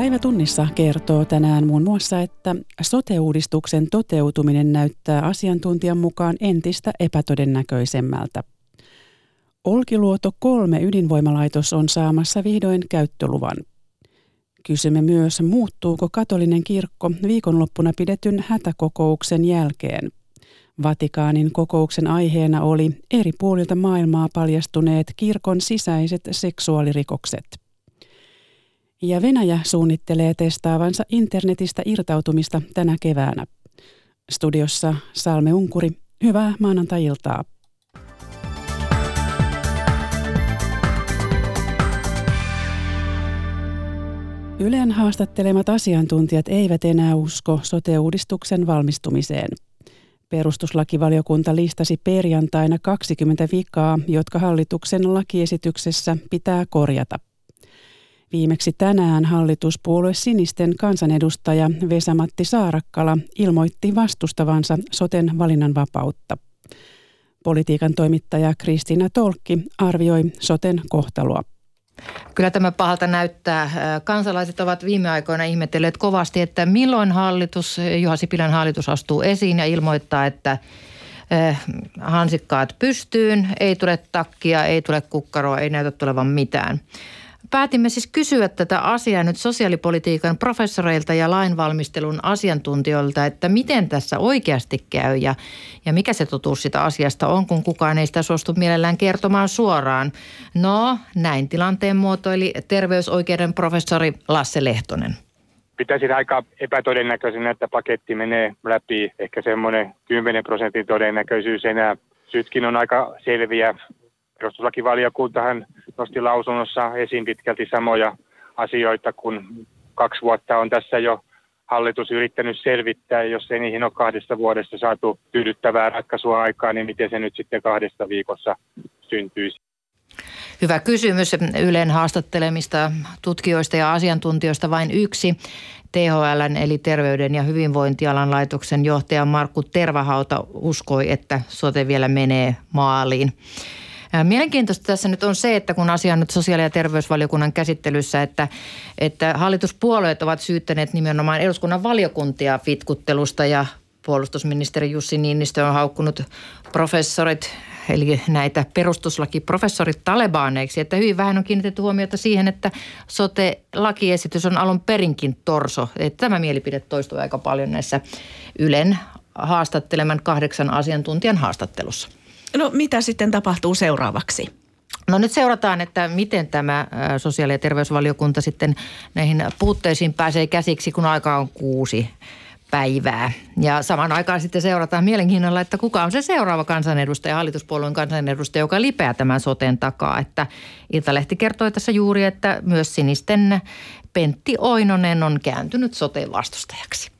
Päivätunnissa kertoo tänään muun muassa, että sote-uudistuksen toteutuminen näyttää asiantuntijan mukaan entistä epätodennäköisemmältä. Olkiluoto 3 ydinvoimalaitos on saamassa vihdoin käyttöluvan. Kysymme myös, muuttuuko katolinen kirkko viikonloppuna pidetyn hätäkokouksen jälkeen. Vatikaanin kokouksen aiheena oli eri puolilta maailmaa paljastuneet kirkon sisäiset seksuaalirikokset. Ja Venäjä suunnittelee testaavansa internetistä irtautumista tänä keväänä. Studiossa Salme Unkuri, hyvää maanantai-iltaa. Ylen haastattelemat asiantuntijat eivät enää usko sote-uudistuksen valmistumiseen. Perustuslakivaliokunta listasi perjantaina 20 vikaa, jotka hallituksen lakiesityksessä pitää korjata. Viimeksi tänään hallituspuolue Sinisten kansanedustaja Vesamatti Saarakkala ilmoitti vastustavansa soten valinnanvapautta. Politiikan toimittaja Kristiina Tolkki arvioi soten kohtaloa. Kyllä tämä pahalta näyttää. Kansalaiset ovat viime aikoina ihmetelleet kovasti, että milloin hallitus, Juha Sipilän hallitus astuu esiin ja ilmoittaa, että hansikkaat pystyyn, ei tule takkia, ei tule kukkaroa, ei näytä tulevan mitään. Päätimme siis kysyä tätä asiaa nyt sosiaalipolitiikan professoreilta ja lainvalmistelun asiantuntijoilta, että miten tässä oikeasti käy ja, ja mikä se totuus sitä asiasta on, kun kukaan ei sitä suostu mielellään kertomaan suoraan. No, näin tilanteen muotoili terveysoikeuden professori Lasse Lehtonen. Pitäisin aika epätodennäköisenä, että paketti menee läpi. Ehkä semmoinen 10 prosentin todennäköisyys enää. Syytkin on aika selviä. Perustuslakivaliokuntahan nosti lausunnossa esiin pitkälti samoja asioita, kun kaksi vuotta on tässä jo hallitus yrittänyt selvittää, jos ei niihin ole kahdessa vuodessa saatu tyydyttävää ratkaisua aikaa, niin miten se nyt sitten kahdesta viikossa syntyisi. Hyvä kysymys. Ylen haastattelemista tutkijoista ja asiantuntijoista vain yksi. THL eli Terveyden ja hyvinvointialan laitoksen johtaja Markku Tervahauta uskoi, että sote vielä menee maaliin. Mielenkiintoista tässä nyt on se, että kun asia on nyt sosiaali- ja terveysvaliokunnan käsittelyssä, että, että hallituspuolueet ovat syyttäneet nimenomaan eduskunnan valiokuntia fitkuttelusta ja puolustusministeri Jussi Niinistö on haukkunut professorit eli näitä perustuslakiprofessorit talebaaneiksi, että hyvin vähän on kiinnitetty huomiota siihen, että sote-lakiesitys on alun perinkin torso. Että tämä mielipide toistuu aika paljon näissä Ylen haastatteleman kahdeksan asiantuntijan haastattelussa. No mitä sitten tapahtuu seuraavaksi? No nyt seurataan, että miten tämä sosiaali- ja terveysvaliokunta sitten näihin puutteisiin pääsee käsiksi, kun aika on kuusi päivää. Ja samaan aikaan sitten seurataan mielenkiinnolla, että kuka on se seuraava kansanedustaja, hallituspuolueen kansanedustaja, joka lipeää tämän soten takaa. Että Iltalehti kertoi tässä juuri, että myös sinisten Pentti Oinonen on kääntynyt soteen vastustajaksi.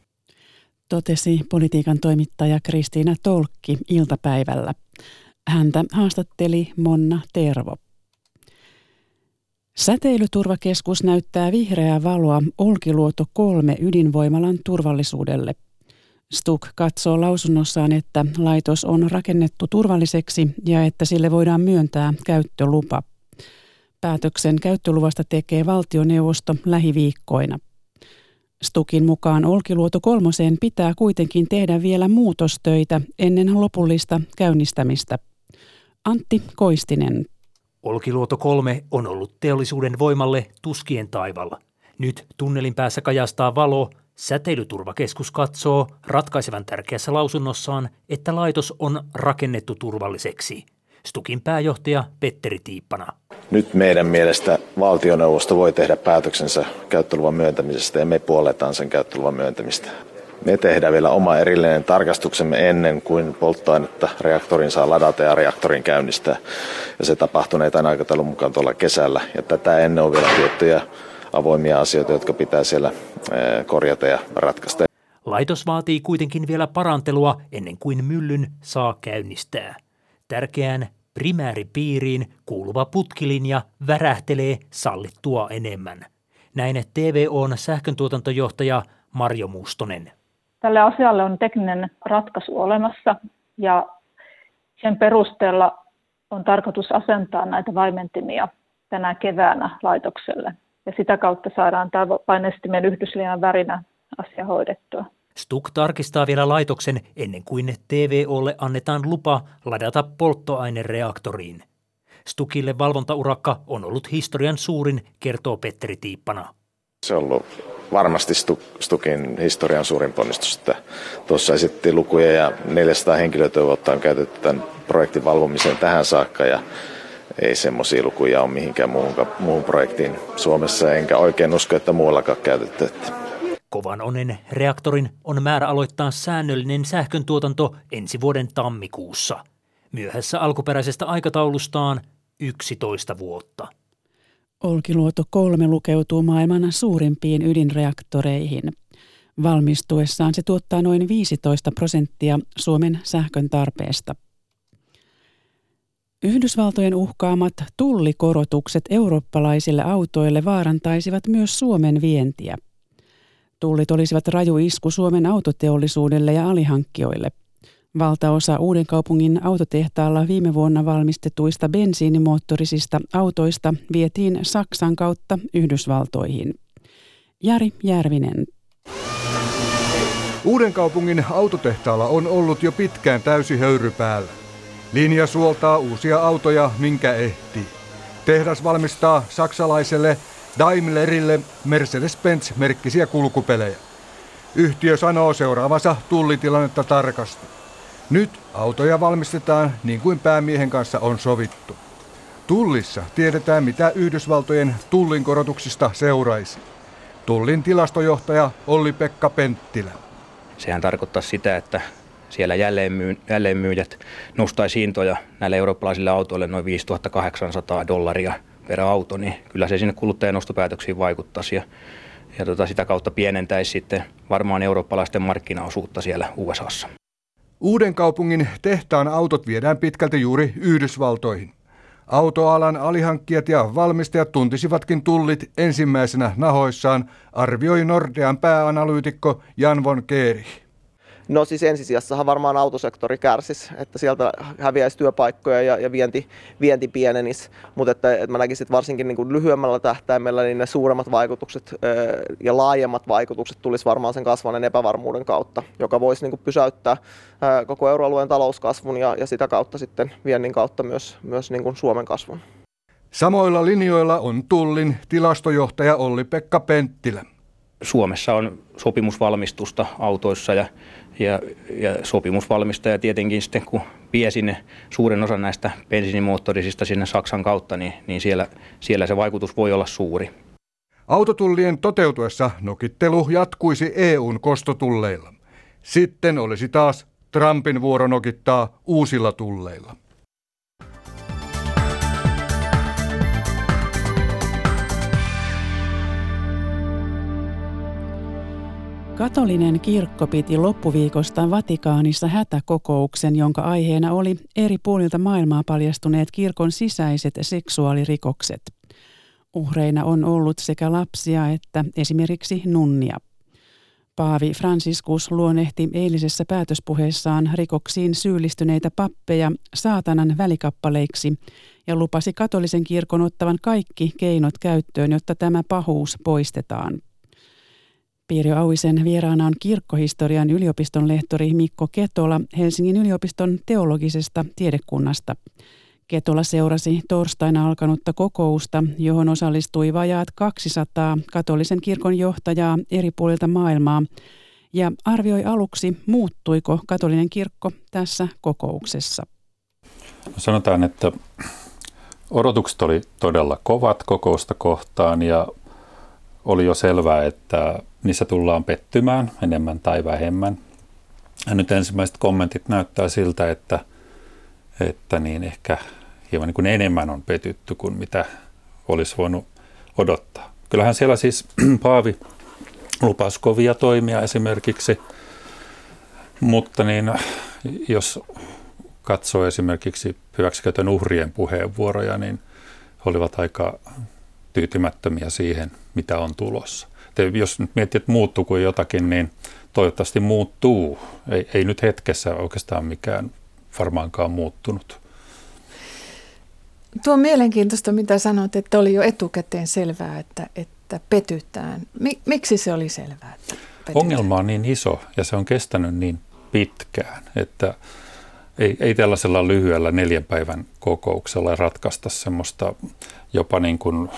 Totesi politiikan toimittaja Kristiina Tolkki iltapäivällä. Häntä haastatteli Monna Tervo. Säteilyturvakeskus näyttää vihreää valoa Olkiluoto 3 ydinvoimalan turvallisuudelle. Stuk katsoo lausunnossaan, että laitos on rakennettu turvalliseksi ja että sille voidaan myöntää käyttölupa. Päätöksen käyttöluvasta tekee valtioneuvosto lähiviikkoina. Stukin mukaan Olkiluoto kolmoseen pitää kuitenkin tehdä vielä muutostöitä ennen lopullista käynnistämistä – Antti Koistinen. Olkiluoto 3 on ollut teollisuuden voimalle tuskien taivalla. Nyt tunnelin päässä kajastaa valo. Säteilyturvakeskus katsoo ratkaisevan tärkeässä lausunnossaan, että laitos on rakennettu turvalliseksi. Stukin pääjohtaja Petteri Tiippana. Nyt meidän mielestä valtioneuvosto voi tehdä päätöksensä käyttöluvan myöntämisestä ja me puoletaan sen käyttöluvan myöntämistä. Me tehdään vielä oma erillinen tarkastuksemme ennen kuin polttoainetta reaktorin saa ladata ja reaktorin käynnistää. Ja se tapahtunee tämän aikataulun mukaan tuolla kesällä. Ja tätä ennen on vielä tiettyjä avoimia asioita, jotka pitää siellä korjata ja ratkaista. Laitos vaatii kuitenkin vielä parantelua ennen kuin myllyn saa käynnistää. Tärkeään primääripiiriin kuuluva putkilinja värähtelee sallittua enemmän. Näin TVOn sähköntuotantojohtaja Marjo Mustonen. Tälle asialle on tekninen ratkaisu olemassa ja sen perusteella on tarkoitus asentaa näitä vaimentimia tänä keväänä laitokselle. ja sitä kautta saadaan tämä painestimen yhdysliian värinä asia hoidettua. Stuk tarkistaa vielä laitoksen ennen kuin TVOlle annetaan lupa ladata polttoainereaktoriin. Stukille valvontaurakka on ollut historian suurin, kertoo Petteri Tiippana. Se on ollut varmasti Stukin historian suurin ponnistus. Että tuossa esittiin lukuja ja 400 henkilötyövuotta on käytetty tämän projektin valvomiseen tähän saakka ja ei semmoisia lukuja ole mihinkään muuhun, muuhun projektiin Suomessa, enkä oikein usko, että muuallakaan käytetty. Kovan onen reaktorin on määrä aloittaa säännöllinen sähköntuotanto ensi vuoden tammikuussa. Myöhässä alkuperäisestä aikataulustaan 11 vuotta. Olkiluoto 3 lukeutuu maailman suurimpiin ydinreaktoreihin. Valmistuessaan se tuottaa noin 15 prosenttia Suomen sähkön tarpeesta. Yhdysvaltojen uhkaamat tullikorotukset eurooppalaisille autoille vaarantaisivat myös Suomen vientiä. Tullit olisivat raju isku Suomen autoteollisuudelle ja alihankkijoille. Valtaosa Uudenkaupungin autotehtaalla viime vuonna valmistetuista bensiinimoottorisista autoista vietiin Saksan kautta Yhdysvaltoihin. Jari Järvinen. Uudenkaupungin autotehtaalla on ollut jo pitkään täysi höyry päällä. Linja suoltaa uusia autoja, minkä ehtii. Tehdas valmistaa saksalaiselle Daimlerille Mercedes-Benz-merkkisiä kulkupelejä. Yhtiö sanoo seuraavansa tullitilannetta tarkasti. Nyt autoja valmistetaan niin kuin päämiehen kanssa on sovittu. Tullissa tiedetään, mitä Yhdysvaltojen tullin korotuksista seuraisi. Tullin tilastojohtaja Olli-Pekka Penttilä. Sehän tarkoittaa sitä, että siellä jälleenmyyjät nostaisi hintoja näille eurooppalaisille autoille noin 5800 dollaria per auto, niin kyllä se sinne kuluttajan ostopäätöksiin vaikuttaisi ja, ja tota, sitä kautta pienentäisi sitten varmaan eurooppalaisten markkinaosuutta siellä USAssa. Uuden kaupungin tehtaan autot viedään pitkälti juuri Yhdysvaltoihin. Autoalan alihankkijat ja valmistajat tuntisivatkin tullit ensimmäisenä nahoissaan, arvioi Nordean pääanalyytikko Jan von Keerich. No siis ensisijassahan varmaan autosektori kärsisi, että sieltä häviäisi työpaikkoja ja, ja vienti, vienti pienenisi, mutta että, että mä näkisin, että varsinkin niin kuin lyhyemmällä tähtäimellä niin ne suuremmat vaikutukset ja laajemmat vaikutukset tulisi varmaan sen kasvaneen epävarmuuden kautta, joka voisi niin kuin pysäyttää koko euroalueen talouskasvun ja, ja sitä kautta sitten viennin kautta myös, myös niin kuin Suomen kasvun. Samoilla linjoilla on Tullin tilastojohtaja Olli-Pekka Penttilä. Suomessa on sopimusvalmistusta autoissa ja ja, ja sopimusvalmistaja tietenkin sitten, kun vie sinne suuren osan näistä bensiinimoottorisista sinne Saksan kautta, niin, niin siellä, siellä se vaikutus voi olla suuri. Autotullien toteutuessa nokittelu jatkuisi EUn kostotulleilla. Sitten olisi taas Trumpin vuoro nokittaa uusilla tulleilla. Katolinen kirkko piti loppuviikosta Vatikaanissa hätäkokouksen, jonka aiheena oli eri puolilta maailmaa paljastuneet kirkon sisäiset seksuaalirikokset. Uhreina on ollut sekä lapsia että esimerkiksi nunnia. Paavi Franciscus luonnehti eilisessä päätöspuheessaan rikoksiin syyllistyneitä pappeja saatanan välikappaleiksi ja lupasi katolisen kirkon ottavan kaikki keinot käyttöön, jotta tämä pahuus poistetaan. Pirjo Auisen vieraana on kirkkohistorian yliopiston lehtori Mikko Ketola Helsingin yliopiston teologisesta tiedekunnasta. Ketola seurasi torstaina alkanutta kokousta, johon osallistui vajaat 200 katolisen kirkon johtajaa eri puolilta maailmaa ja arvioi aluksi, muuttuiko katolinen kirkko tässä kokouksessa. No sanotaan, että odotukset oli todella kovat kokousta kohtaan ja oli jo selvää, että niissä tullaan pettymään enemmän tai vähemmän. Ja nyt ensimmäiset kommentit näyttää siltä, että, että niin ehkä hieman niin kuin enemmän on petytty kuin mitä olisi voinut odottaa. Kyllähän siellä siis Paavi lupasi kovia toimia esimerkiksi, mutta niin, jos katsoo esimerkiksi hyväksikäytön uhrien puheenvuoroja, niin olivat aika tyytymättömiä siihen, mitä on tulossa. Te, jos nyt miettii, että muuttuuko jotakin, niin toivottavasti muuttuu. Ei, ei nyt hetkessä oikeastaan mikään varmaankaan muuttunut. tuo on mielenkiintoista, mitä sanoit, että oli jo etukäteen selvää, että, että petytään. Miksi se oli selvää? Että Ongelma on niin iso ja se on kestänyt niin pitkään, että ei, ei tällaisella lyhyellä neljän päivän kokouksella ratkaista semmoista jopa niin kuin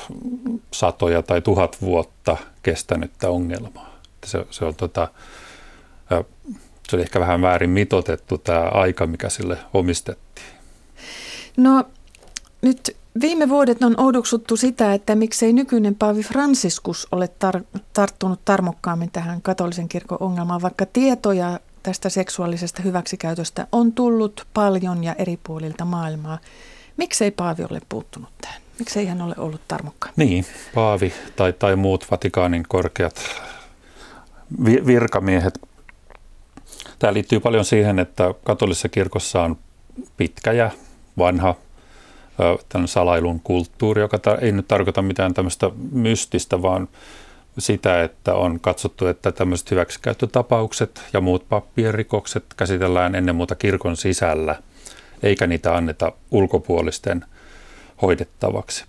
satoja tai tuhat vuotta kestänyttä ongelmaa. Se, se, on tota, se oli ehkä vähän väärin mitotettu tämä aika, mikä sille omistettiin. No nyt viime vuodet on oudoksuttu sitä, että miksei nykyinen Paavi Franciscus ole tar- tarttunut tarmokkaammin tähän katolisen kirkon ongelmaan, vaikka tietoja tästä seksuaalisesta hyväksikäytöstä on tullut paljon ja eri puolilta maailmaa. Miksei Paavi ole puuttunut tähän? Miksei hän ole ollut tarmokkaan? Niin, Paavi tai, tai muut Vatikaanin korkeat virkamiehet. Tämä liittyy paljon siihen, että katolisessa kirkossa on pitkä ja vanha tämän salailun kulttuuri, joka ei nyt tarkoita mitään tämmöistä mystistä, vaan sitä, että on katsottu, että tämmöiset hyväksikäyttötapaukset ja muut pappien rikokset käsitellään ennen muuta kirkon sisällä, eikä niitä anneta ulkopuolisten hoidettavaksi.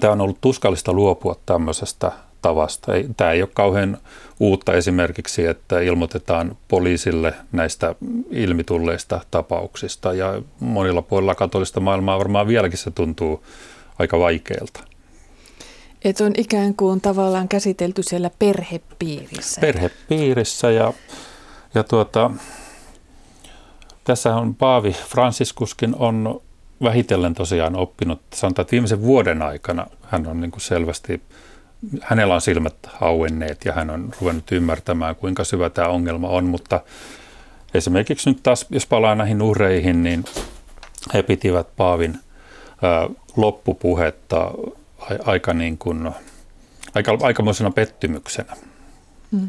Tämä on ollut tuskallista luopua tämmöisestä tavasta. Tämä ei ole kauhean uutta esimerkiksi, että ilmoitetaan poliisille näistä ilmitulleista tapauksista ja monilla puolilla katolista maailmaa varmaan vieläkin se tuntuu aika vaikealta. Että on ikään kuin tavallaan käsitelty siellä perhepiirissä. Perhepiirissä ja, ja tuota, tässä on Paavi Franciskuskin on vähitellen tosiaan oppinut, sanotaan, että viimeisen vuoden aikana hän on niin kuin selvästi, hänellä on silmät auenneet ja hän on ruvennut ymmärtämään, kuinka syvä tämä ongelma on, mutta esimerkiksi nyt taas, jos palaa näihin uhreihin, niin he pitivät Paavin ää, loppupuhetta aika niin kuin, aika, aikamoisena pettymyksenä. Hmm.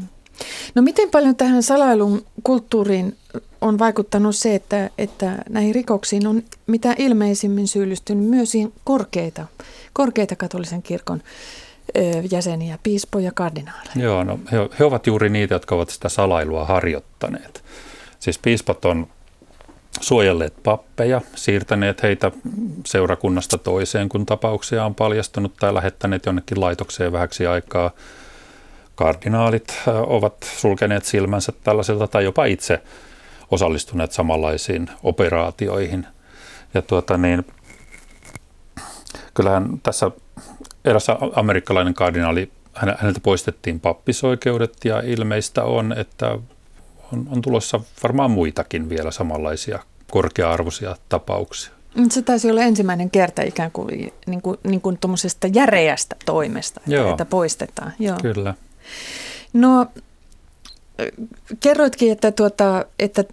No miten paljon tähän salailun kulttuuriin on vaikuttanut se, että, että näihin rikoksiin on mitä ilmeisimmin syyllistynyt myös korkeita, korkeita katolisen kirkon jäseniä, piispoja, kardinaaleja? Joo, no he, he ovat juuri niitä, jotka ovat sitä salailua harjoittaneet. Siis piispat on suojelleet pappeja, siirtäneet heitä seurakunnasta toiseen, kun tapauksia on paljastunut tai lähettäneet jonnekin laitokseen vähäksi aikaa. Kardinaalit ovat sulkeneet silmänsä tällaisilta tai jopa itse osallistuneet samanlaisiin operaatioihin. Ja tuota niin, kyllähän tässä erässä amerikkalainen kardinaali, häneltä poistettiin pappisoikeudet ja ilmeistä on, että on, on tulossa varmaan muitakin vielä samanlaisia korkea-arvoisia tapauksia. Se taisi olla ensimmäinen kerta ikään kuin, niin kuin, niin kuin järeästä toimesta, että, Joo, että poistetaan. Joo. Kyllä. No, kerroitkin, että, tuota, että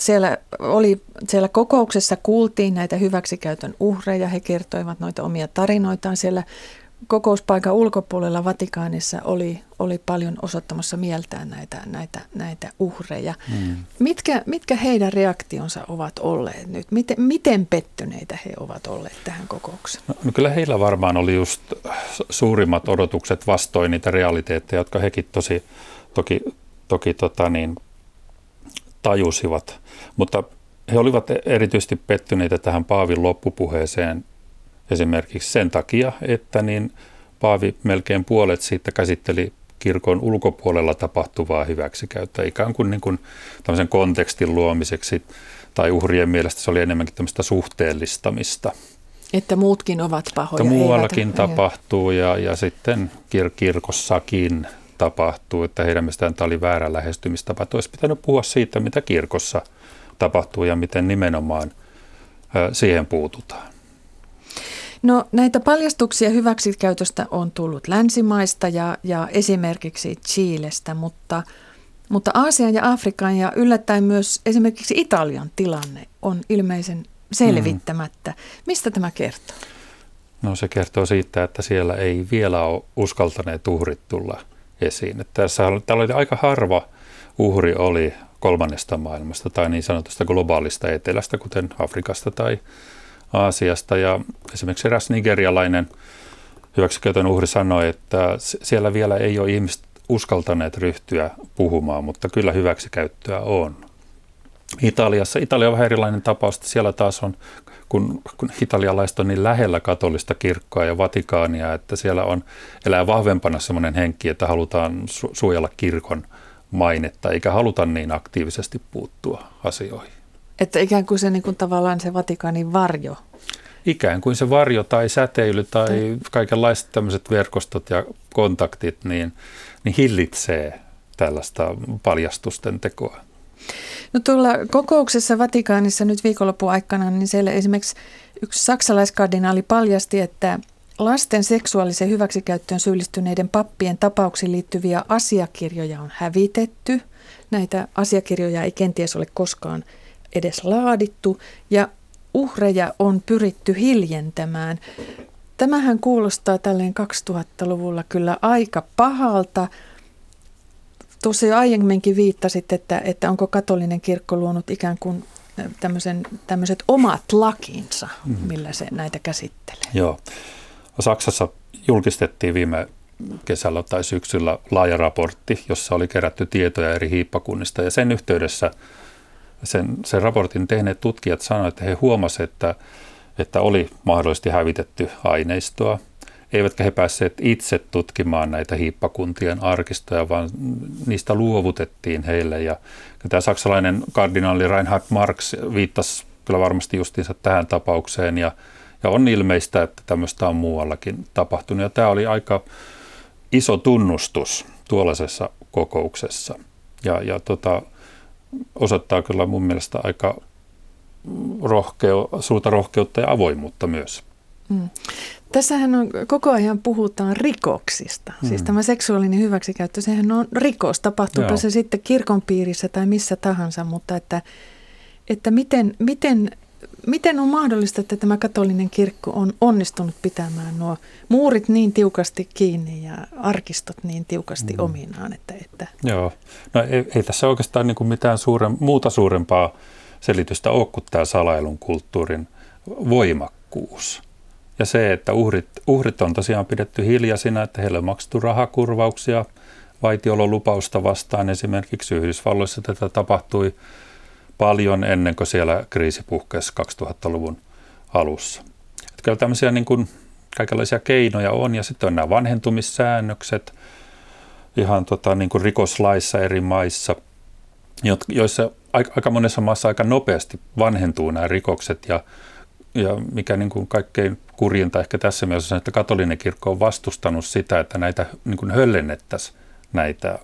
siellä, oli, siellä kokouksessa kuultiin näitä hyväksikäytön uhreja. He kertoivat noita omia tarinoitaan. Siellä kokouspaikan ulkopuolella Vatikaanissa oli, oli paljon osoittamassa mieltään näitä, näitä, näitä uhreja. Mm. Mitkä, mitkä heidän reaktionsa ovat olleet nyt? Miten, miten pettyneitä he ovat olleet tähän kokoukseen? No, no kyllä heillä varmaan oli just suurimmat odotukset vastoin niitä realiteetteja, jotka hekin tosi, toki, toki tota niin, tajusivat. Mutta he olivat erityisesti pettyneitä tähän Paavin loppupuheeseen esimerkiksi sen takia, että niin Paavi melkein puolet siitä käsitteli kirkon ulkopuolella tapahtuvaa hyväksikäyttöä ikään kuin, niin kuin tämmöisen kontekstin luomiseksi tai uhrien mielestä se oli enemmänkin tämmöistä suhteellistamista. Että muutkin ovat pahoja. Että muuallakin eivät, tapahtuu ja, ja sitten kir- kirkossakin tapahtuu, että heidän mielestään tämä oli väärä lähestymistapa. Että olisi pitänyt puhua siitä, mitä kirkossa tapahtuu ja miten nimenomaan siihen puututaan. No näitä paljastuksia hyväksikäytöstä on tullut länsimaista ja, ja esimerkiksi Chiilestä, mutta, mutta Aasian ja Afrikan ja yllättäen myös esimerkiksi Italian tilanne on ilmeisen selvittämättä. Mm. Mistä tämä kertoo? No se kertoo siitä, että siellä ei vielä ole uskaltaneet uhrit tulla esiin. Että tässä täällä oli aika harva uhri oli kolmannesta maailmasta tai niin sanotusta globaalista etelästä, kuten Afrikasta tai Aasiasta. Ja esimerkiksi eräs nigerialainen hyväksikäytön uhri sanoi, että siellä vielä ei ole ihmiset uskaltaneet ryhtyä puhumaan, mutta kyllä hyväksikäyttöä on. Italiassa. Italia on vähän erilainen tapaus, että siellä taas on, kun, kun italialaiset on niin lähellä katolista kirkkoa ja Vatikaania, että siellä on elää vahvempana semmoinen henki, että halutaan su- suojella kirkon mainetta, eikä haluta niin aktiivisesti puuttua asioihin. Että ikään kuin se niin kuin tavallaan se Vatikaanin varjo. Ikään kuin se varjo tai säteily tai kaikenlaiset tämmöiset verkostot ja kontaktit, niin, niin hillitsee tällaista paljastusten tekoa. No tuolla kokouksessa Vatikaanissa nyt viikonlopun aikana, niin siellä esimerkiksi yksi saksalaiskardinaali paljasti, että lasten seksuaalisen hyväksikäyttöön syyllistyneiden pappien tapauksiin liittyviä asiakirjoja on hävitetty. Näitä asiakirjoja ei kenties ole koskaan edes laadittu ja uhreja on pyritty hiljentämään. Tämähän kuulostaa tälleen 2000-luvulla kyllä aika pahalta. Tuossa jo aiemminkin viittasit, että, että onko katolinen kirkko luonut ikään kuin tämmöisen, tämmöiset omat lakinsa, mm. millä se näitä käsittelee. Joo. Saksassa julkistettiin viime kesällä tai syksyllä laaja raportti, jossa oli kerätty tietoja eri hiippakunnista ja sen yhteydessä sen, sen raportin tehneet tutkijat sanoivat, että he huomasivat, että, että oli mahdollisesti hävitetty aineistoa – eivätkä he päässeet itse tutkimaan näitä hiippakuntien arkistoja, vaan niistä luovutettiin heille. Ja tämä saksalainen kardinaali Reinhard Marx viittasi kyllä varmasti justiinsa tähän tapaukseen ja, ja on ilmeistä, että tämmöistä on muuallakin tapahtunut. Ja tämä oli aika iso tunnustus tuollaisessa kokouksessa ja, ja tota, osoittaa kyllä mun mielestä aika rohkeu, suurta rohkeutta ja avoimuutta myös. Mm. Tässähän on, koko ajan puhutaan rikoksista. Siis mm. Siis tämä seksuaalinen hyväksikäyttö, sehän on rikos, tapahtuupa Joo. se sitten kirkon piirissä tai missä tahansa, mutta että, että miten, miten, miten on mahdollista, että tämä katolinen kirkko on onnistunut pitämään nuo muurit niin tiukasti kiinni ja arkistot niin tiukasti mm. ominaan? Että, että... Joo, no ei, ei tässä oikeastaan niin kuin mitään suuren, muuta suurempaa selitystä ole kuin tämä salailun kulttuurin voimakkuus. Ja se, että uhrit, uhrit on tosiaan pidetty hiljaisina, että heille on maksettu rahakurvauksia vaitiololupausta vastaan. Esimerkiksi Yhdysvalloissa tätä tapahtui paljon ennen kuin siellä kriisi puhkesi 2000-luvun alussa. Että kyllä tämmöisiä niin kuin kaikenlaisia keinoja on ja sitten on nämä vanhentumissäännökset ihan tota, niin kuin rikoslaissa eri maissa, joissa aika monessa maassa aika nopeasti vanhentuu nämä rikokset ja ja mikä niin kuin kaikkein kurjinta ehkä tässä mielessä on, että katolinen kirkko on vastustanut sitä, että näitä niin kuin höllennettäisiin näitä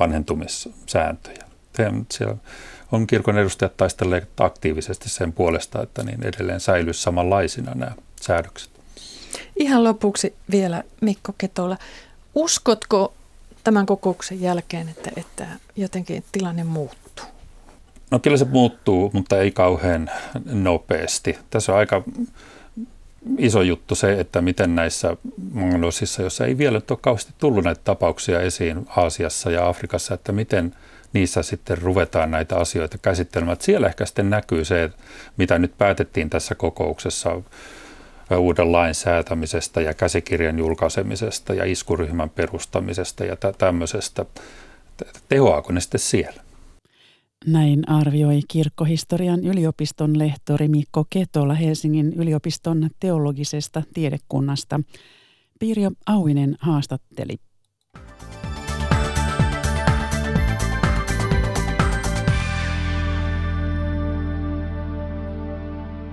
vanhentumissääntöjä. Siellä on kirkon edustajat taistelleet aktiivisesti sen puolesta, että niin edelleen säilyisi samanlaisina nämä säädökset. Ihan lopuksi vielä Mikko Ketola. Uskotko tämän kokouksen jälkeen, että, että jotenkin tilanne muuttuu? No kyllä se muuttuu, mutta ei kauhean nopeasti. Tässä on aika iso juttu se, että miten näissä Mongolosissa, jossa ei vielä ole kauheasti tullut näitä tapauksia esiin Aasiassa ja Afrikassa, että miten niissä sitten ruvetaan näitä asioita käsittelemään. Siellä ehkä sitten näkyy se, mitä nyt päätettiin tässä kokouksessa uuden lain säätämisestä ja käsikirjan julkaisemisesta ja iskuryhmän perustamisesta ja tämmöisestä. Tehoaako ne sitten siellä? Näin arvioi kirkkohistorian yliopiston lehtori Mikko Ketola Helsingin yliopiston teologisesta tiedekunnasta. Pirjo Auinen haastatteli.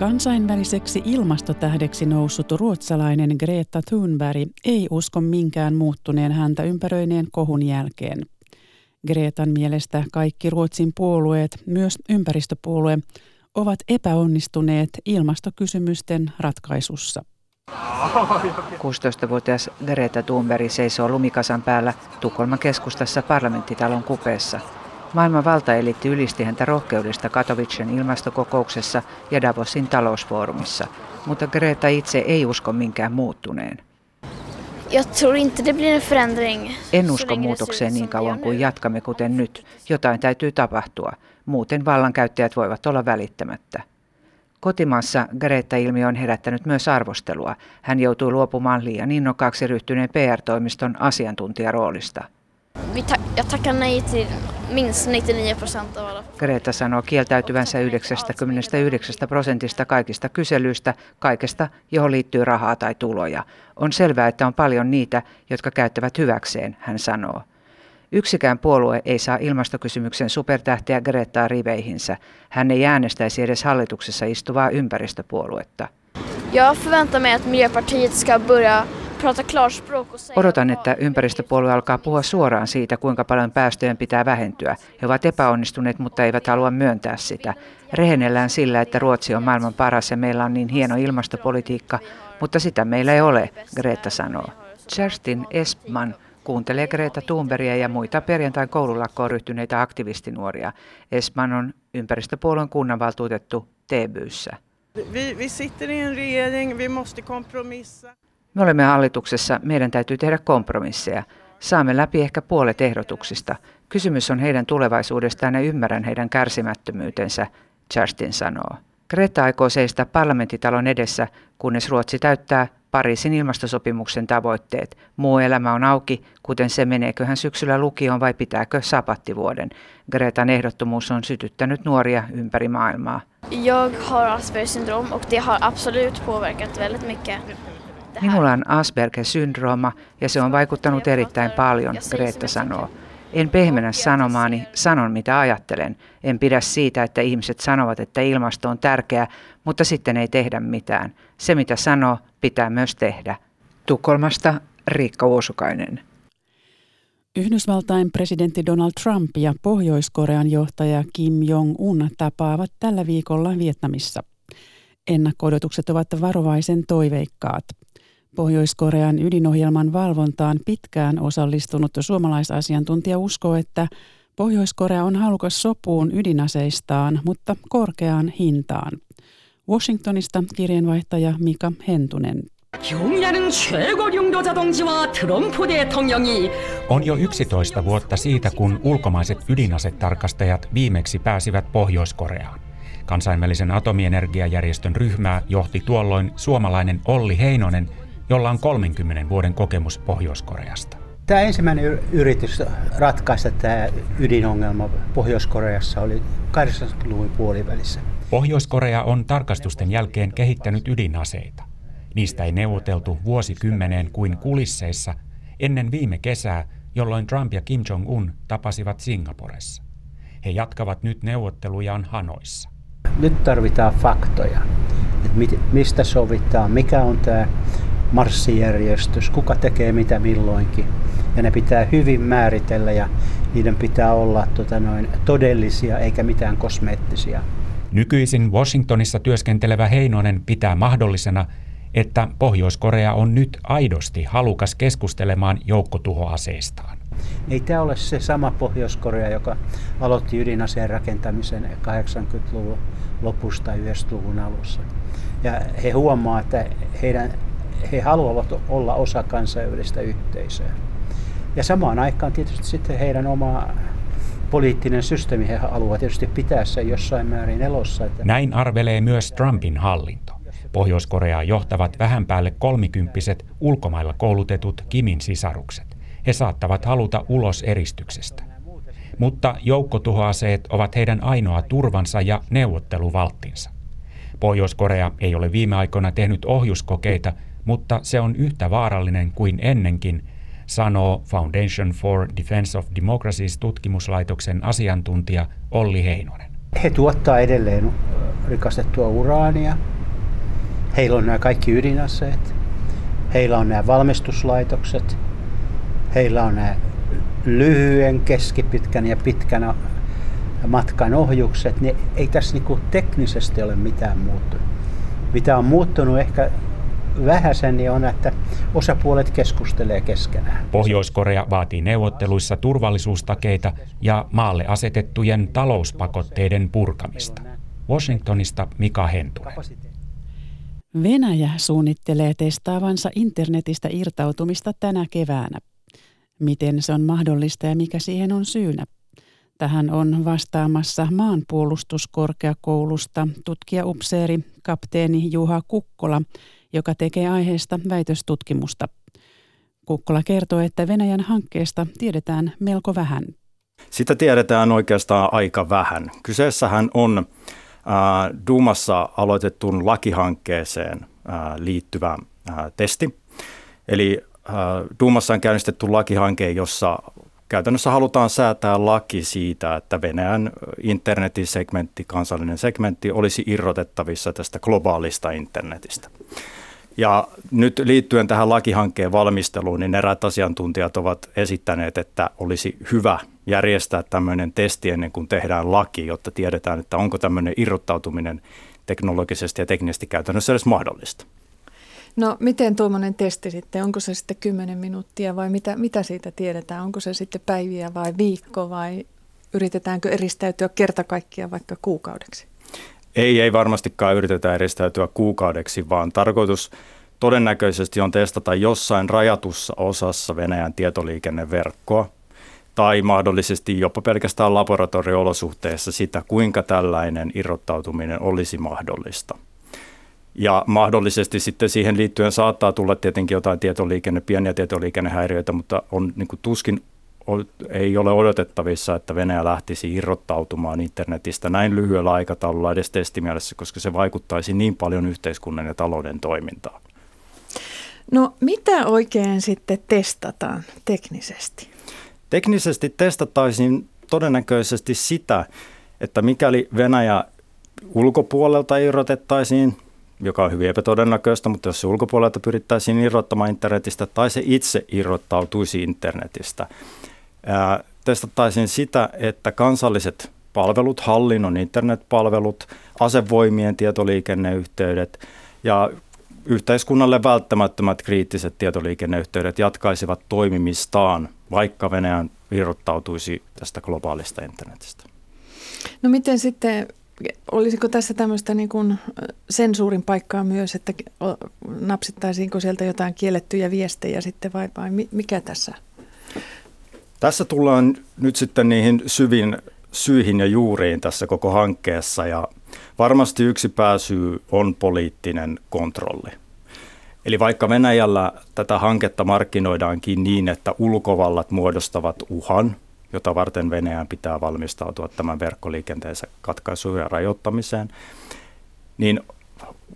Kansainväliseksi ilmastotähdeksi noussut ruotsalainen Greta Thunberg ei usko minkään muuttuneen häntä ympäröineen kohun jälkeen. Gretan mielestä kaikki Ruotsin puolueet, myös ympäristöpuolue, ovat epäonnistuneet ilmastokysymysten ratkaisussa. 16-vuotias Greta Thunberg seisoo lumikasan päällä Tukholman keskustassa parlamenttitalon kupeessa. Maailman valtaeliitti ylisti häntä rohkeudesta Katowicen ilmastokokouksessa ja Davosin talousfoorumissa, mutta Greta itse ei usko minkään muuttuneen. Jag tror inte det blir en förändring. En usko muutokseen niin kauan kuin jatkamme kuten nyt. Jotain täytyy tapahtua. Muuten vallankäyttäjät voivat olla välittämättä. Kotimaassa Greta-ilmiö on herättänyt myös arvostelua. Hän joutui luopumaan liian innokkaaksi ryhtyneen PR-toimiston asiantuntijaroolista. Jag tackar nej till minst 99 prosenttia av alla. Greta sanoo kieltäytyvänsä 99 prosentista kaikista kyselyistä, kaikesta, johon liittyy rahaa tai tuloja. On selvää, että on paljon niitä, jotka käyttävät hyväkseen, hän sanoo. Yksikään puolue ei saa ilmastokysymyksen supertähteä Gretaa riveihinsä. Hän ei äänestäisi edes hallituksessa istuvaa ympäristöpuoluetta. Jag förväntar mig att Miljöpartiet ska börja Odotan, että ympäristöpuolue alkaa puhua suoraan siitä, kuinka paljon päästöjen pitää vähentyä. He ovat epäonnistuneet, mutta eivät halua myöntää sitä. Rehennellään sillä, että Ruotsi on maailman paras ja meillä on niin hieno ilmastopolitiikka, mutta sitä meillä ei ole, Greta sanoo. Justin Espman kuuntelee Greta Thunbergia ja muita perjantain koululakkoon ryhtyneitä aktivistinuoria. Espman on ympäristöpuolueen kunnanvaltuutettu Teebyyssä. Vi, vi sitter i en regering, vi måste kompromissa. Me olemme hallituksessa, meidän täytyy tehdä kompromisseja. Saamme läpi ehkä puolet ehdotuksista. Kysymys on heidän tulevaisuudestaan ja ymmärrän heidän kärsimättömyytensä, Justin sanoo. Greta aikoo seistä parlamenttitalon edessä, kunnes Ruotsi täyttää Pariisin ilmastosopimuksen tavoitteet. Muu elämä on auki, kuten se meneekö hän syksyllä lukioon vai pitääkö sapattivuoden. Gretan ehdottomuus on sytyttänyt nuoria ympäri maailmaa. Jag har Aspergers syndrom och det har absolut påverkat väldigt mycket. Minulla on Asperger-syndrooma ja se on vaikuttanut erittäin paljon, Greta sanoo. En pehmenä sanomaani, sanon mitä ajattelen. En pidä siitä, että ihmiset sanovat, että ilmasto on tärkeä, mutta sitten ei tehdä mitään. Se mitä sanoo, pitää myös tehdä. Tukholmasta Riikka Uosukainen. Yhdysvaltain presidentti Donald Trump ja Pohjois-Korean johtaja Kim Jong-un tapaavat tällä viikolla Vietnamissa. Ennakko-odotukset ovat varovaisen toiveikkaat. Pohjois-Korean ydinohjelman valvontaan pitkään osallistunut suomalaisasiantuntija uskoo, että Pohjois-Korea on halukas sopuun ydinaseistaan, mutta korkeaan hintaan. Washingtonista kirjeenvaihtaja Mika Hentunen. On jo 11 vuotta siitä, kun ulkomaiset ydinasetarkastajat viimeksi pääsivät Pohjois-Koreaan. Kansainvälisen atomienergiajärjestön ryhmää johti tuolloin suomalainen Olli Heinonen – jolla on 30 vuoden kokemus Pohjois-Koreasta. Tämä ensimmäinen yritys ratkaista tämä ydinongelma Pohjois-Koreassa oli 80-luvun puolivälissä. Pohjois-Korea on tarkastusten jälkeen kehittänyt ydinaseita. Niistä ei neuvoteltu vuosikymmeneen kuin kulisseissa ennen viime kesää, jolloin Trump ja Kim Jong-un tapasivat Singaporessa. He jatkavat nyt neuvottelujaan Hanoissa. Nyt tarvitaan faktoja, että mistä sovitaan, mikä on tämä marssijärjestys, kuka tekee mitä milloinkin. Ja ne pitää hyvin määritellä ja niiden pitää olla tota noin, todellisia eikä mitään kosmeettisia. Nykyisin Washingtonissa työskentelevä Heinonen pitää mahdollisena, että Pohjois-Korea on nyt aidosti halukas keskustelemaan joukkotuhoaseistaan. Ei tämä ole se sama Pohjois-Korea, joka aloitti ydinaseen rakentamisen 80-luvun lopusta 90-luvun alussa. Ja he huomaa, että heidän he haluavat olla osa kansainvälistä yhteisöä. Ja samaan aikaan tietysti sitten heidän oma poliittinen systeemi, he haluavat tietysti pitää sen jossain määrin elossa. Että... Näin arvelee myös Trumpin hallinto. Pohjois-Koreaa johtavat vähän päälle kolmikymppiset ulkomailla koulutetut Kimin sisarukset. He saattavat haluta ulos eristyksestä. Mutta joukkotuhoaseet ovat heidän ainoa turvansa ja neuvotteluvalttinsa. Pohjois-Korea ei ole viime aikoina tehnyt ohjuskokeita mutta se on yhtä vaarallinen kuin ennenkin, sanoo Foundation for Defense of Democracies tutkimuslaitoksen asiantuntija Olli Heinonen. He tuottaa edelleen rikastettua uraania. Heillä on nämä kaikki ydinaseet. Heillä on nämä valmistuslaitokset. Heillä on nämä lyhyen, keskipitkän ja pitkän matkan ohjukset. Niin ei tässä niinku teknisesti ole mitään muuttunut. Mitä on muuttunut ehkä vähäsen, niin on, että osapuolet keskustelee keskenään. Pohjois-Korea vaatii neuvotteluissa turvallisuustakeita ja maalle asetettujen talouspakotteiden purkamista. Washingtonista Mika Hentunen. Venäjä suunnittelee testaavansa internetistä irtautumista tänä keväänä. Miten se on mahdollista ja mikä siihen on syynä? Tähän on vastaamassa maanpuolustuskorkeakoulusta tutkija-upseeri kapteeni Juha Kukkola, joka tekee aiheesta väitöstutkimusta. Kukkola kertoo, että Venäjän hankkeesta tiedetään melko vähän. Sitä tiedetään oikeastaan aika vähän. Kyseessähän on äh, Duumassa aloitettuun lakihankkeeseen äh, liittyvä äh, testi. Eli äh, Duumassa on käynnistetty lakihanke, jossa käytännössä halutaan säätää laki siitä, että Venäjän internetin segmentti, kansallinen segmentti, olisi irrotettavissa tästä globaalista internetistä. Ja nyt liittyen tähän lakihankkeen valmisteluun, niin eräät asiantuntijat ovat esittäneet, että olisi hyvä järjestää tämmöinen testi ennen kuin tehdään laki, jotta tiedetään, että onko tämmöinen irrottautuminen teknologisesti ja teknisesti käytännössä edes mahdollista. No miten tuommoinen testi sitten, onko se sitten 10 minuuttia vai mitä, mitä siitä tiedetään? Onko se sitten päiviä vai viikko vai yritetäänkö eristäytyä kerta kaikkiaan vaikka kuukaudeksi? Ei, ei varmastikaan yritetä eristäytyä kuukaudeksi, vaan tarkoitus todennäköisesti on testata jossain rajatussa osassa Venäjän tietoliikenneverkkoa tai mahdollisesti jopa pelkästään laboratorioolosuhteissa sitä, kuinka tällainen irrottautuminen olisi mahdollista. Ja mahdollisesti sitten siihen liittyen saattaa tulla tietenkin jotain tietoliikenne, pieniä tietoliikennehäiriöitä, mutta on niin kuin tuskin ei ole odotettavissa, että Venäjä lähtisi irrottautumaan internetistä näin lyhyellä aikataululla edes testimielessä, koska se vaikuttaisi niin paljon yhteiskunnan ja talouden toimintaan. No mitä oikein sitten testataan teknisesti? Teknisesti testattaisiin todennäköisesti sitä, että mikäli Venäjä ulkopuolelta irrotettaisiin, joka on hyvin epätodennäköistä, mutta jos se ulkopuolelta pyrittäisiin irrottamaan internetistä tai se itse irrottautuisi internetistä, ää, testattaisiin sitä, että kansalliset palvelut, hallinnon internetpalvelut, asevoimien tietoliikenneyhteydet ja yhteiskunnalle välttämättömät kriittiset tietoliikenneyhteydet jatkaisivat toimimistaan, vaikka Venäjän irrottautuisi tästä globaalista internetistä. No miten sitten, olisiko tässä tämmöistä niin kuin sensuurin paikkaa myös, että napsittaisiinko sieltä jotain kiellettyjä viestejä sitten vai, vai mikä tässä? Tässä tullaan nyt sitten niihin syvin syihin ja juuriin tässä koko hankkeessa ja varmasti yksi pääsyy on poliittinen kontrolli. Eli vaikka Venäjällä tätä hanketta markkinoidaankin niin, että ulkovallat muodostavat uhan, jota varten Venäjän pitää valmistautua tämän verkkoliikenteensä katkaisuun ja rajoittamiseen, niin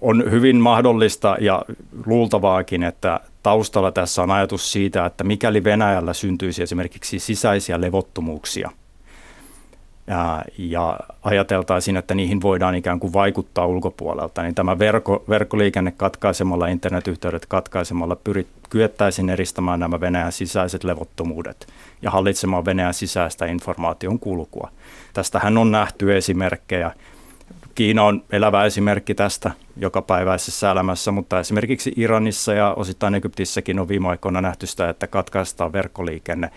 on hyvin mahdollista ja luultavaakin, että taustalla tässä on ajatus siitä, että mikäli Venäjällä syntyisi esimerkiksi sisäisiä levottomuuksia – ja, ja ajateltaisiin, että niihin voidaan ikään kuin vaikuttaa ulkopuolelta, niin tämä verkko, verkkoliikenne katkaisemalla, internetyhteydet katkaisemalla pyrit, kyettäisiin eristämään nämä Venäjän sisäiset levottomuudet ja hallitsemaan Venäjän sisäistä informaation kulkua. Tästähän on nähty esimerkkejä. Kiina on elävä esimerkki tästä jokapäiväisessä elämässä, mutta esimerkiksi Iranissa ja osittain Egyptissäkin on viime aikoina nähty sitä, että katkaistaan verkkoliikenne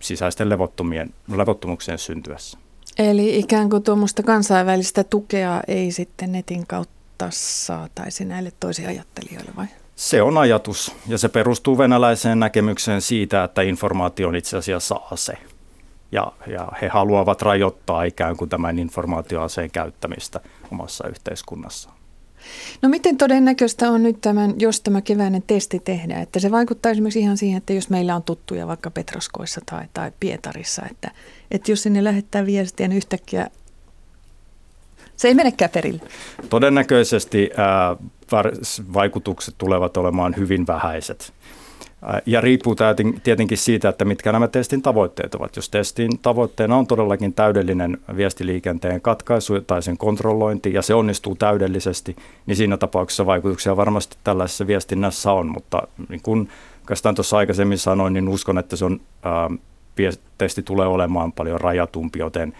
sisäisten levottomien, levottomuuksien syntyessä. Eli ikään kuin tuommoista kansainvälistä tukea ei sitten netin kautta saataisi näille toisiajattelijoille vai? Se on ajatus ja se perustuu venäläiseen näkemykseen siitä, että informaatio on itse asiassa ase. Ja, ja he haluavat rajoittaa ikään kuin tämän informaatioaseen käyttämistä omassa yhteiskunnassaan. No miten todennäköistä on nyt tämän, jos tämä keväinen testi tehdään, että se vaikuttaa esimerkiksi ihan siihen, että jos meillä on tuttuja vaikka Petroskoissa tai, tai Pietarissa, että, että jos sinne lähettää viestiä, niin yhtäkkiä se ei menekään perille. Todennäköisesti ää, vaikutukset tulevat olemaan hyvin vähäiset. Ja riippuu tietenkin siitä, että mitkä nämä testin tavoitteet ovat. Jos testin tavoitteena on todellakin täydellinen viestiliikenteen katkaisu tai sen kontrollointi ja se onnistuu täydellisesti, niin siinä tapauksessa vaikutuksia varmasti tällaisessa viestinnässä on. Mutta niin kuin oikeastaan tuossa aikaisemmin sanoin, niin uskon, että se on, ää, testi tulee olemaan paljon rajatumpi, joten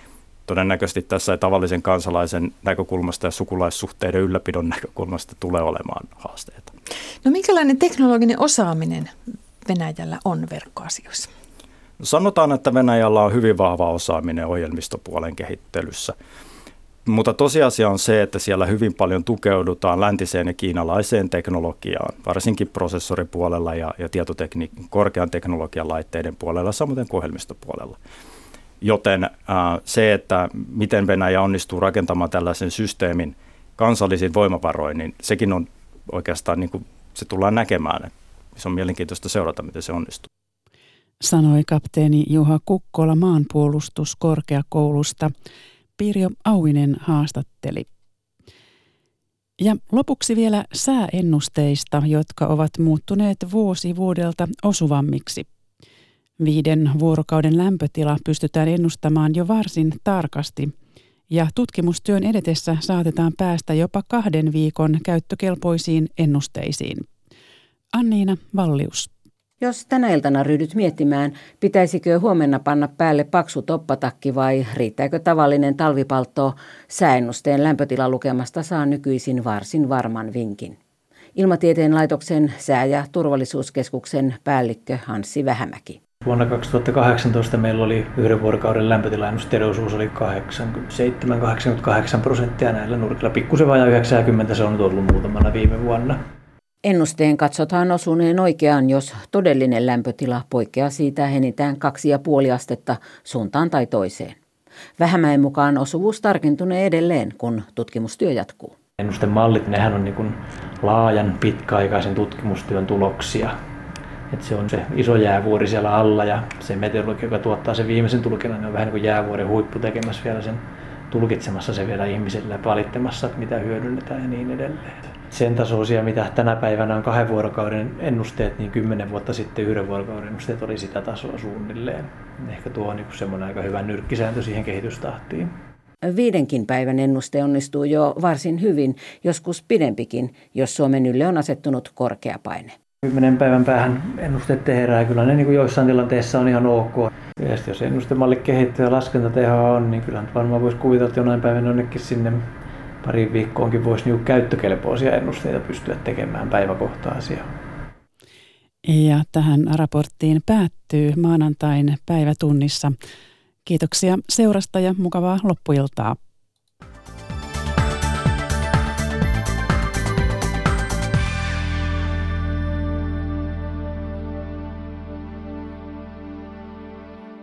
todennäköisesti tässä tavallisen kansalaisen näkökulmasta ja sukulaissuhteiden ylläpidon näkökulmasta tulee olemaan haasteita. No minkälainen teknologinen osaaminen Venäjällä on verkkoasioissa? No sanotaan, että Venäjällä on hyvin vahva osaaminen ohjelmistopuolen kehittelyssä. Mutta tosiasia on se, että siellä hyvin paljon tukeudutaan läntiseen ja kiinalaiseen teknologiaan, varsinkin prosessoripuolella ja, ja tietotekni- korkean teknologian laitteiden puolella, samoin kuin ohjelmistopuolella. Joten äh, se, että miten Venäjä onnistuu rakentamaan tällaisen systeemin kansallisin voimavaroin, niin sekin on oikeastaan, niin kuin se tullaan näkemään se on mielenkiintoista seurata, miten se onnistuu. Sanoi kapteeni Juha Kukkola maanpuolustuskorkeakoulusta. Pirjo Auinen haastatteli. Ja lopuksi vielä sääennusteista, jotka ovat muuttuneet vuosi vuodelta osuvammiksi. Viiden vuorokauden lämpötila pystytään ennustamaan jo varsin tarkasti, ja tutkimustyön edetessä saatetaan päästä jopa kahden viikon käyttökelpoisiin ennusteisiin. Anniina Vallius. Jos tänä iltana ryhdyt miettimään, pitäisikö huomenna panna päälle paksu toppatakki vai riittääkö tavallinen talvipaltto, sääennusteen lämpötilalukemasta saa nykyisin varsin varman vinkin. Ilmatieteen laitoksen sää- ja turvallisuuskeskuksen päällikkö Hanssi Vähämäki. Vuonna 2018 meillä oli yhden vuorokauden lämpötilaennusteiden osuus oli 87-88 prosenttia näillä nurkilla. Pikkusen vajaa 90 se on nyt ollut muutamana viime vuonna. Ennusteen katsotaan osuneen oikeaan, jos todellinen lämpötila poikkeaa siitä enintään 2,5 astetta suuntaan tai toiseen. Vähämäen mukaan osuvuus tarkentunee edelleen, kun tutkimustyö jatkuu. Ennustemallit, nehän on niin kuin laajan pitkäaikaisen tutkimustyön tuloksia. Et se on se iso jäävuori siellä alla ja se meteorologi, joka tuottaa sen viimeisen tulkinnan, niin on vähän niin kuin jäävuoren huippu tekemässä vielä sen tulkitsemassa se vielä ihmisille ja valittamassa, että mitä hyödynnetään ja niin edelleen. Sen tasoisia, mitä tänä päivänä on kahden vuorokauden ennusteet, niin kymmenen vuotta sitten yhden vuorokauden ennusteet oli sitä tasoa suunnilleen. Ehkä tuo on niin semmoinen aika hyvä nyrkkisääntö siihen kehitystahtiin. Viidenkin päivän ennuste onnistuu jo varsin hyvin, joskus pidempikin, jos Suomen ylle on asettunut korkea paine. Kymmenen päivän päähän ennusteet tehdään kyllä ne niin joissain tilanteissa on ihan ok. Ja jos ennustemalli kehittyy ja laskentateho on, niin kyllä varmaan voisi kuvitella, että jonain päivänä jonnekin sinne pari viikkoonkin voisi niin käyttökelpoisia ennusteita pystyä tekemään päiväkohtaisia. Ja tähän raporttiin päättyy maanantain päivätunnissa. Kiitoksia seurasta ja mukavaa loppuiltaa.